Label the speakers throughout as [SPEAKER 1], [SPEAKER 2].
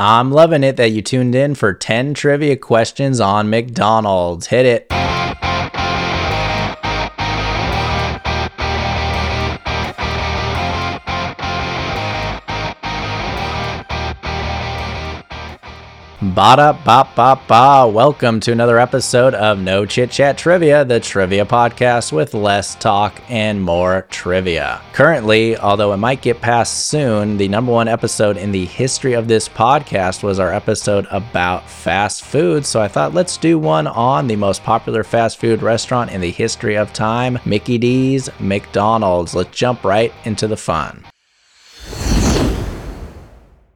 [SPEAKER 1] I'm loving it that you tuned in for 10 trivia questions on McDonald's. Hit it. Bada ba ba ba. Welcome to another episode of No Chit Chat Trivia, the trivia podcast with less talk and more trivia. Currently, although it might get passed soon, the number one episode in the history of this podcast was our episode about fast food. So I thought let's do one on the most popular fast food restaurant in the history of time, Mickey D's McDonald's. Let's jump right into the fun.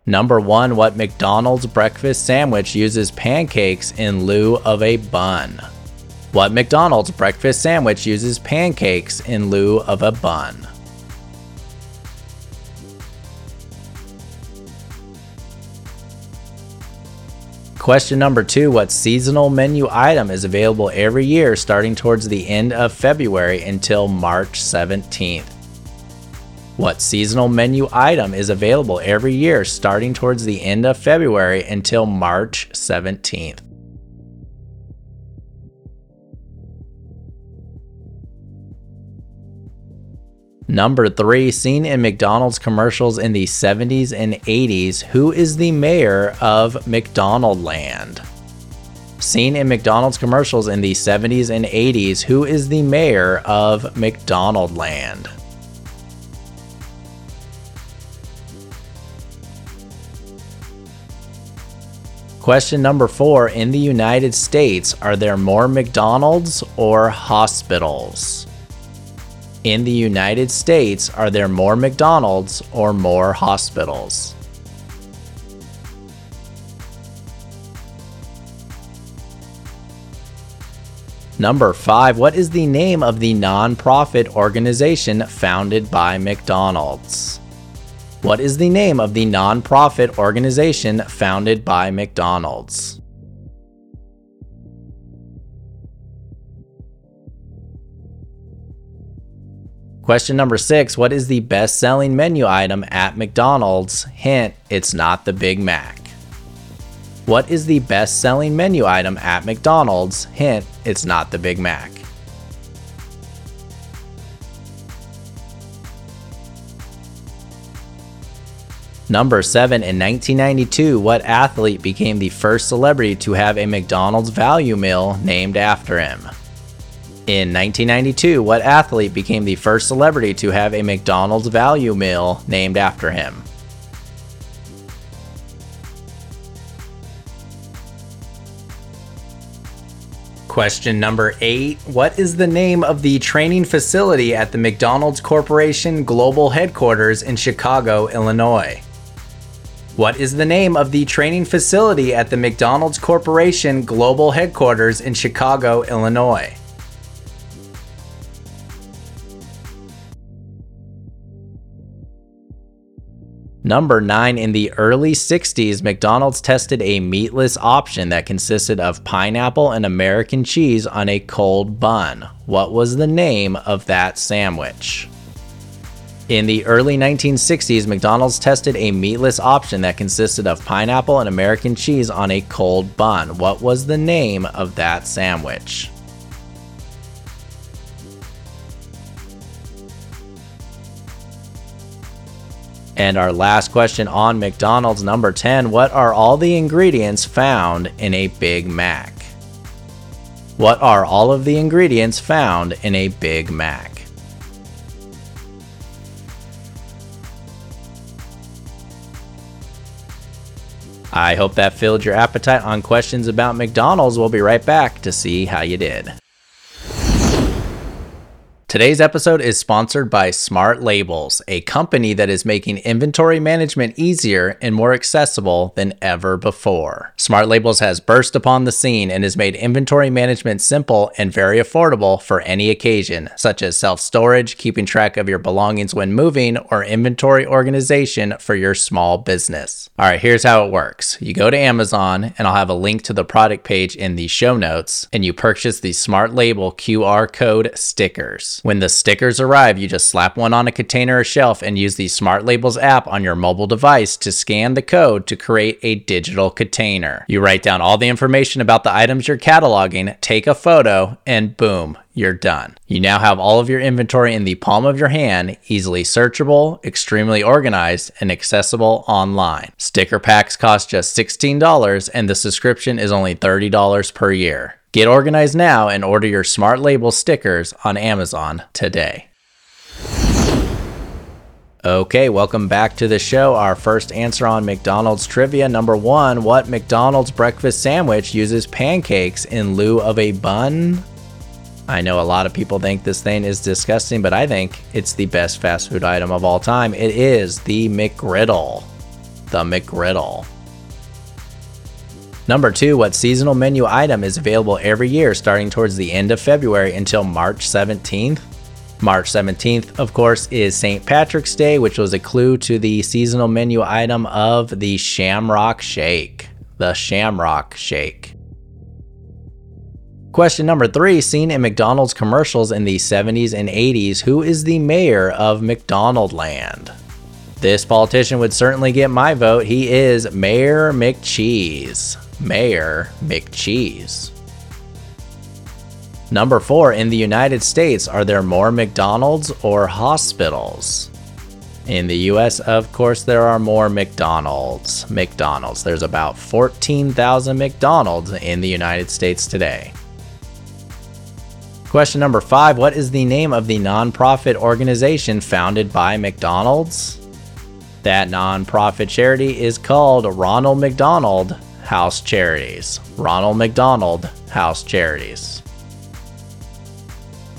[SPEAKER 1] Number one, what McDonald's breakfast sandwich uses pancakes in lieu of a bun? What McDonald's breakfast sandwich uses pancakes in lieu of a bun? Question number two What seasonal menu item is available every year starting towards the end of February until March 17th? What seasonal menu item is available every year starting towards the end of February until March 17th? Number three, seen in McDonald's commercials in the 70s and 80s, who is the mayor of McDonaldland? Seen in McDonald's commercials in the 70s and 80s, who is the mayor of McDonaldland? Question number four In the United States, are there more McDonald's or hospitals? In the United States, are there more McDonald's or more hospitals? Number five, what is the name of the nonprofit organization founded by McDonald's? What is the name of the nonprofit organization founded by McDonald's? Question number six What is the best selling menu item at McDonald's? Hint, it's not the Big Mac. What is the best selling menu item at McDonald's? Hint, it's not the Big Mac. Number 7 in 1992, what athlete became the first celebrity to have a McDonald's value meal named after him? In 1992, what athlete became the first celebrity to have a McDonald's value meal named after him? Question number eight What is the name of the training facility at the McDonald's Corporation Global Headquarters in Chicago, Illinois? What is the name of the training facility at the McDonald's Corporation Global Headquarters in Chicago, Illinois? Number 9 In the early 60s, McDonald's tested a meatless option that consisted of pineapple and American cheese on a cold bun. What was the name of that sandwich? In the early 1960s, McDonald's tested a meatless option that consisted of pineapple and American cheese on a cold bun. What was the name of that sandwich? And our last question on McDonald's number 10 What are all the ingredients found in a Big Mac? What are all of the ingredients found in a Big Mac? I hope that filled your appetite on questions about McDonald's. We'll be right back to see how you did. Today's episode is sponsored by Smart Labels, a company that is making inventory management easier and more accessible than ever before. Smart Labels has burst upon the scene and has made inventory management simple and very affordable for any occasion, such as self storage, keeping track of your belongings when moving, or inventory organization for your small business. All right, here's how it works you go to Amazon, and I'll have a link to the product page in the show notes, and you purchase the Smart Label QR code stickers. When the stickers arrive, you just slap one on a container or shelf and use the Smart Labels app on your mobile device to scan the code to create a digital container. You write down all the information about the items you're cataloging, take a photo, and boom, you're done. You now have all of your inventory in the palm of your hand, easily searchable, extremely organized, and accessible online. Sticker packs cost just $16 and the subscription is only $30 per year. Get organized now and order your Smart Label stickers on Amazon today. Okay, welcome back to the show. Our first answer on McDonald's trivia. Number one What McDonald's breakfast sandwich uses pancakes in lieu of a bun? I know a lot of people think this thing is disgusting, but I think it's the best fast food item of all time. It is the McGriddle. The McGriddle. Number two, what seasonal menu item is available every year starting towards the end of February until March 17th? March 17th, of course, is St. Patrick's Day, which was a clue to the seasonal menu item of the Shamrock Shake. The Shamrock Shake. Question number three Seen in McDonald's commercials in the 70s and 80s, who is the mayor of McDonaldland? This politician would certainly get my vote. He is Mayor McCheese. Mayor McCheese. Number four, in the United States, are there more McDonald's or hospitals? In the US, of course, there are more McDonald's. McDonald's. There's about 14,000 McDonald's in the United States today. Question number five What is the name of the nonprofit organization founded by McDonald's? That nonprofit charity is called Ronald McDonald House Charities. Ronald McDonald House Charities.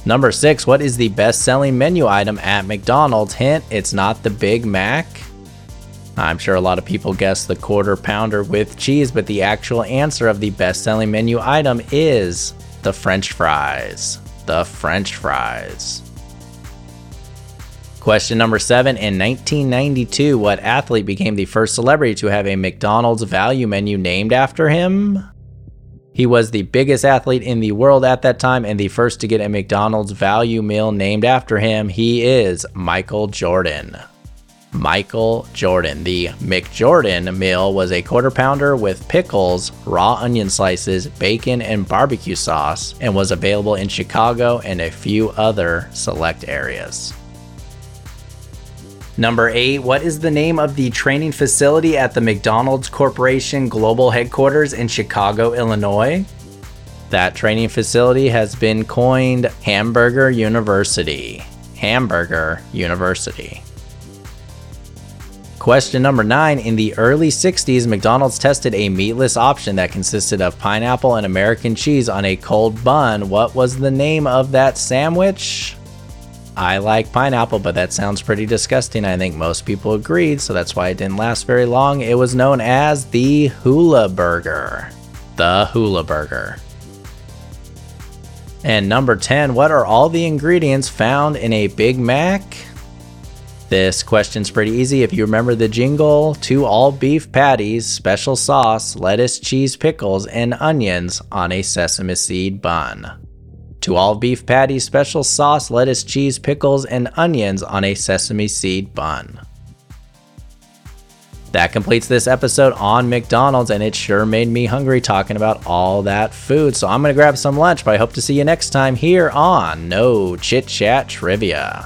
[SPEAKER 1] Number six, what is the best selling menu item at McDonald's? Hint, it's not the Big Mac. I'm sure a lot of people guessed the quarter pounder with cheese, but the actual answer of the best selling menu item is the French fries the French fries. Question number seven In 1992, what athlete became the first celebrity to have a McDonald's value menu named after him? He was the biggest athlete in the world at that time and the first to get a McDonald's value meal named after him. He is Michael Jordan. Michael Jordan. The McJordan meal was a quarter pounder with pickles, raw onion slices, bacon, and barbecue sauce, and was available in Chicago and a few other select areas. Number eight, what is the name of the training facility at the McDonald's Corporation Global Headquarters in Chicago, Illinois? That training facility has been coined Hamburger University. Hamburger University. Question number nine In the early 60s, McDonald's tested a meatless option that consisted of pineapple and American cheese on a cold bun. What was the name of that sandwich? I like pineapple, but that sounds pretty disgusting. I think most people agreed, so that's why it didn't last very long. It was known as the Hula Burger. The Hula Burger. And number 10, what are all the ingredients found in a Big Mac? This question's pretty easy. If you remember the jingle, two all beef patties, special sauce, lettuce, cheese, pickles, and onions on a sesame seed bun. Two all beef patties, special sauce, lettuce, cheese, pickles, and onions on a sesame seed bun. That completes this episode on McDonald's, and it sure made me hungry talking about all that food. So I'm gonna grab some lunch, but I hope to see you next time here on No Chit Chat Trivia.